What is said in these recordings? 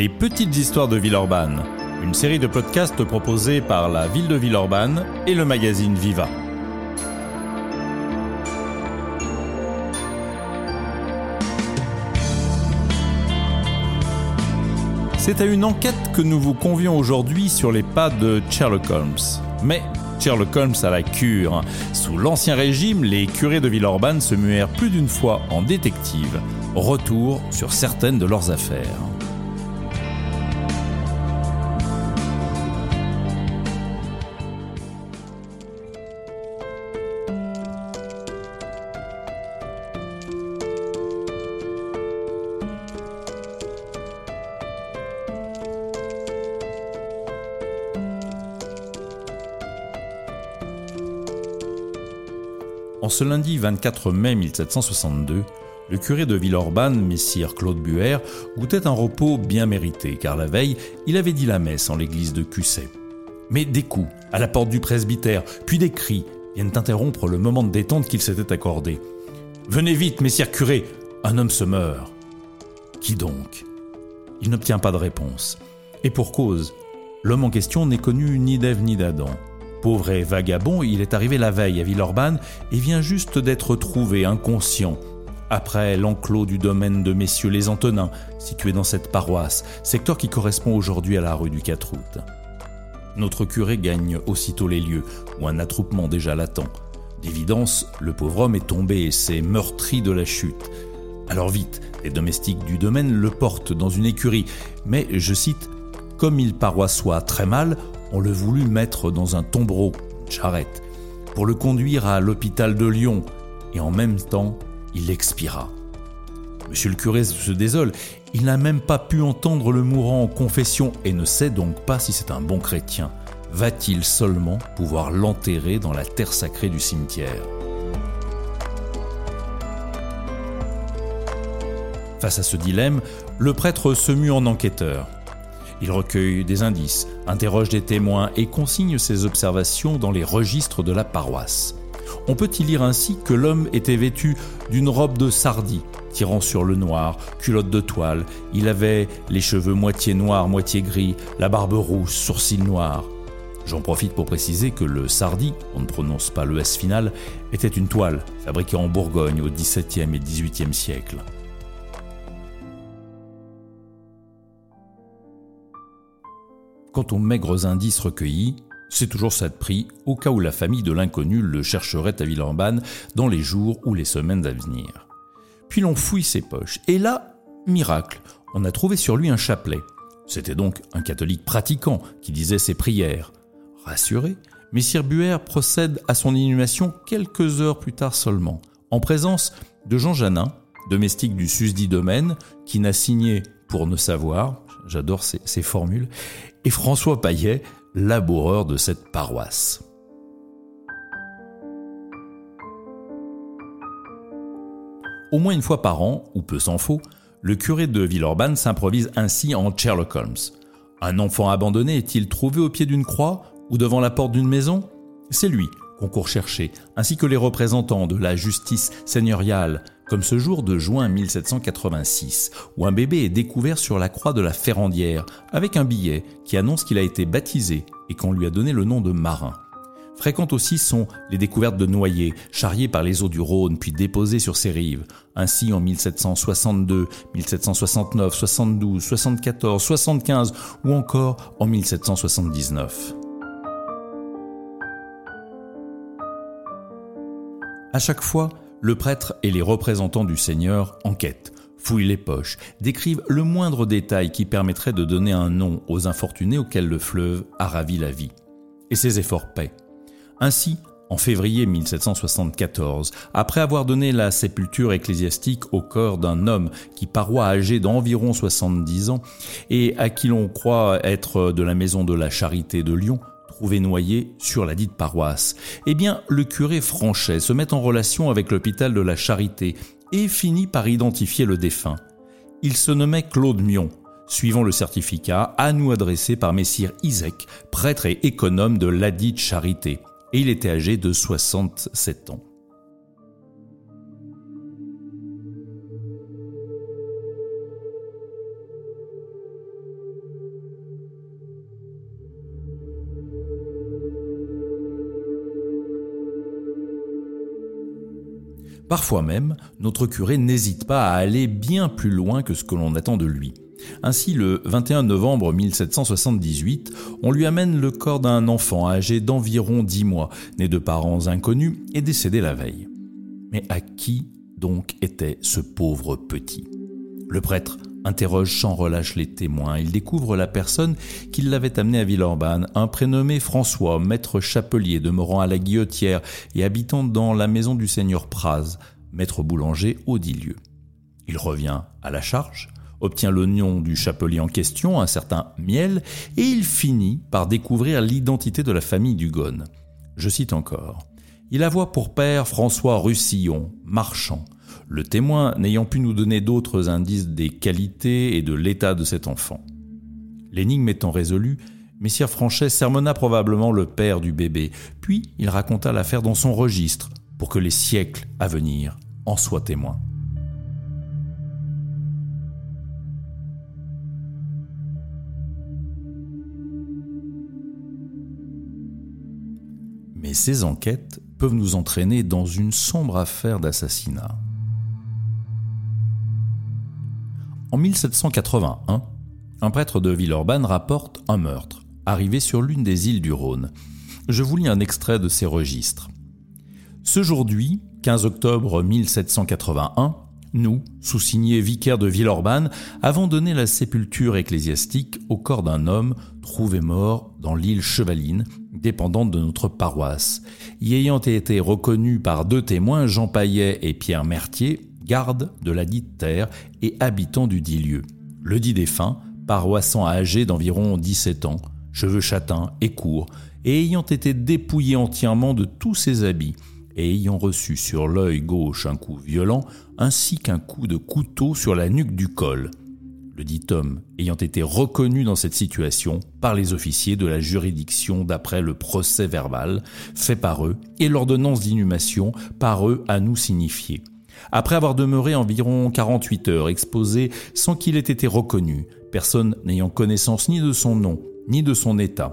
Les petites histoires de Villeurbanne, une série de podcasts proposés par la ville de Villeurbanne et le magazine Viva. C'est à une enquête que nous vous convions aujourd'hui sur les pas de Sherlock Holmes. Mais Sherlock Holmes à la cure. Sous l'Ancien Régime, les curés de Villeurbanne se muèrent plus d'une fois en détective. Retour sur certaines de leurs affaires. En ce lundi 24 mai 1762, le curé de Villeurbanne, messire Claude Buer, goûtait un repos bien mérité, car la veille, il avait dit la messe en l'église de Cusset. Mais des coups à la porte du presbytère, puis des cris viennent interrompre le moment de détente qu'il s'était accordé. Venez vite, messire curé, un homme se meurt. Qui donc? Il n'obtient pas de réponse. Et pour cause, l'homme en question n'est connu ni d'Ève ni d'Adam. Pauvre et vagabond, il est arrivé la veille à Villeurbanne et vient juste d'être trouvé inconscient. Après l'enclos du domaine de messieurs les Antonins, situé dans cette paroisse, secteur qui correspond aujourd'hui à la rue du 4 août. Notre curé gagne aussitôt les lieux, où un attroupement déjà l'attend. D'évidence, le pauvre homme est tombé et s'est meurtri de la chute. Alors vite, les domestiques du domaine le portent dans une écurie, mais, je cite, comme il paroissoit très mal, on le voulut mettre dans un tombereau, une charrette, pour le conduire à l'hôpital de Lyon, et en même temps, il expira. Monsieur le curé se désole, il n'a même pas pu entendre le mourant en confession et ne sait donc pas si c'est un bon chrétien. Va-t-il seulement pouvoir l'enterrer dans la terre sacrée du cimetière? Face à ce dilemme, le prêtre se mue en enquêteur. Il recueille des indices, interroge des témoins et consigne ses observations dans les registres de la paroisse. On peut y lire ainsi que l'homme était vêtu d'une robe de sardie, tirant sur le noir, culotte de toile, il avait les cheveux moitié noirs, moitié gris, la barbe rouge, sourcils noirs. J'en profite pour préciser que le sardi, on ne prononce pas le S final, était une toile fabriquée en Bourgogne au XVIIe et XVIIIe siècle. Quant aux maigres indices recueillis, c'est toujours ça de prix au cas où la famille de l'inconnu le chercherait à Villeurbanne dans les jours ou les semaines à venir. Puis l'on fouille ses poches, et là, miracle, on a trouvé sur lui un chapelet. C'était donc un catholique pratiquant qui disait ses prières. Rassuré, Messire Buer procède à son inhumation quelques heures plus tard seulement, en présence de Jean Janin, domestique du susdit domaine, qui n'a signé pour ne savoir, j'adore ces, formules, et François Paillet, laboureur de cette paroisse. Au moins une fois par an, ou peu s'en faut, le curé de Villeurbanne s'improvise ainsi en Sherlock Holmes. Un enfant abandonné est-il trouvé au pied d'une croix ou devant la porte d'une maison? C'est lui qu'on court chercher, ainsi que les représentants de la justice seigneuriale, comme ce jour de juin 1786, où un bébé est découvert sur la croix de la Ferrandière, avec un billet qui annonce qu'il a été baptisé et qu'on lui a donné le nom de marin. Fréquentes aussi sont les découvertes de noyés, charriés par les eaux du Rhône puis déposés sur ses rives. Ainsi en 1762, 1769, 72, 74, 75 ou encore en 1779. À chaque fois, le prêtre et les représentants du Seigneur enquêtent, fouillent les poches, décrivent le moindre détail qui permettrait de donner un nom aux infortunés auxquels le fleuve a ravi la vie. Et ces efforts paient. Ainsi, en février 1774, après avoir donné la sépulture ecclésiastique au corps d'un homme qui paroit âgé d'environ 70 ans et à qui l'on croit être de la maison de la Charité de Lyon, trouvé noyé sur la dite paroisse. Eh bien, le curé Franchet se met en relation avec l'hôpital de la Charité et finit par identifier le défunt. Il se nommait Claude Mion, suivant le certificat à nous adressé par Messire Isaac, prêtre et économe de ladite Charité, et il était âgé de 67 ans. Parfois même, notre curé n'hésite pas à aller bien plus loin que ce que l'on attend de lui. Ainsi, le 21 novembre 1778, on lui amène le corps d'un enfant âgé d'environ 10 mois, né de parents inconnus et décédé la veille. Mais à qui donc était ce pauvre petit? Le prêtre interroge sans relâche les témoins. Il découvre la personne qui l'avait amené à Villeurbanne, un prénommé François, maître chapelier demeurant à la Guillotière et habitant dans la maison du seigneur Praz, maître boulanger au dit lieu. Il revient à la charge, obtient le nom du chapelier en question, un certain Miel, et il finit par découvrir l'identité de la famille Dugonne. Je cite encore. Il avoit pour père François Russillon, marchand, le témoin n'ayant pu nous donner d'autres indices des qualités et de l'état de cet enfant. L'énigme étant résolue, Messire Franchet sermonna probablement le père du bébé, puis il raconta l'affaire dans son registre, pour que les siècles à venir en soient témoins. Mais ces enquêtes peuvent nous entraîner dans une sombre affaire d'assassinat. En 1781, un prêtre de Villeurbanne rapporte un meurtre, arrivé sur l'une des îles du Rhône. Je vous lis un extrait de ces registres. Ce jour 15 octobre 1781, nous, sous-signés vicaires de Villeurbanne, avons donné la sépulture ecclésiastique au corps d'un homme trouvé mort dans l'île Chevaline, dépendante de notre paroisse, y ayant été reconnu par deux témoins, Jean Paillet et Pierre Mertier, garde de la dite terre et habitant du dit lieu. Le dit défunt, paroissant âgé d'environ 17 ans, cheveux châtains et courts, et ayant été dépouillé entièrement de tous ses habits, et ayant reçu sur l'œil gauche un coup violent, ainsi qu'un coup de couteau sur la nuque du col. Le dit homme ayant été reconnu dans cette situation par les officiers de la juridiction d'après le procès verbal fait par eux et l'ordonnance d'inhumation par eux à nous signifier après avoir demeuré environ 48 heures exposé sans qu'il ait été reconnu, personne n'ayant connaissance ni de son nom, ni de son état.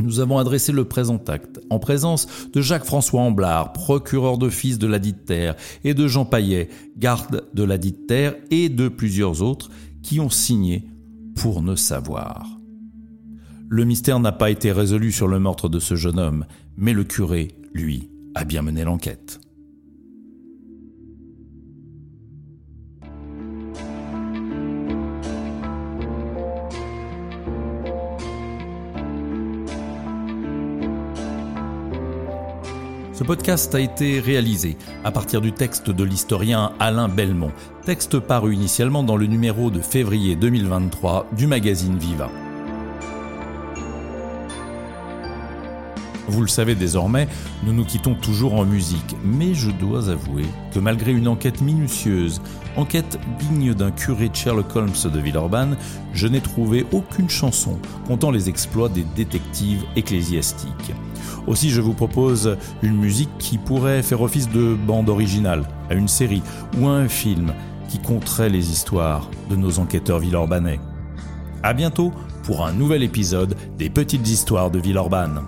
Nous avons adressé le présent acte en présence de Jacques-François Amblard, procureur d'office de la dite terre, et de Jean Paillet, garde de la dite terre, et de plusieurs autres qui ont signé pour ne savoir. Le mystère n'a pas été résolu sur le meurtre de ce jeune homme, mais le curé, lui, a bien mené l'enquête. Podcast a été réalisé à partir du texte de l'historien Alain Belmont, texte paru initialement dans le numéro de février 2023 du magazine Viva. Vous le savez désormais, nous nous quittons toujours en musique, mais je dois avouer que malgré une enquête minutieuse, enquête digne d'un curé de Sherlock Holmes de Villeurbanne, je n'ai trouvé aucune chanson comptant les exploits des détectives ecclésiastiques. Aussi, je vous propose une musique qui pourrait faire office de bande originale à une série ou à un film qui compterait les histoires de nos enquêteurs villeurbanais. À bientôt pour un nouvel épisode des Petites Histoires de Villeurbanne.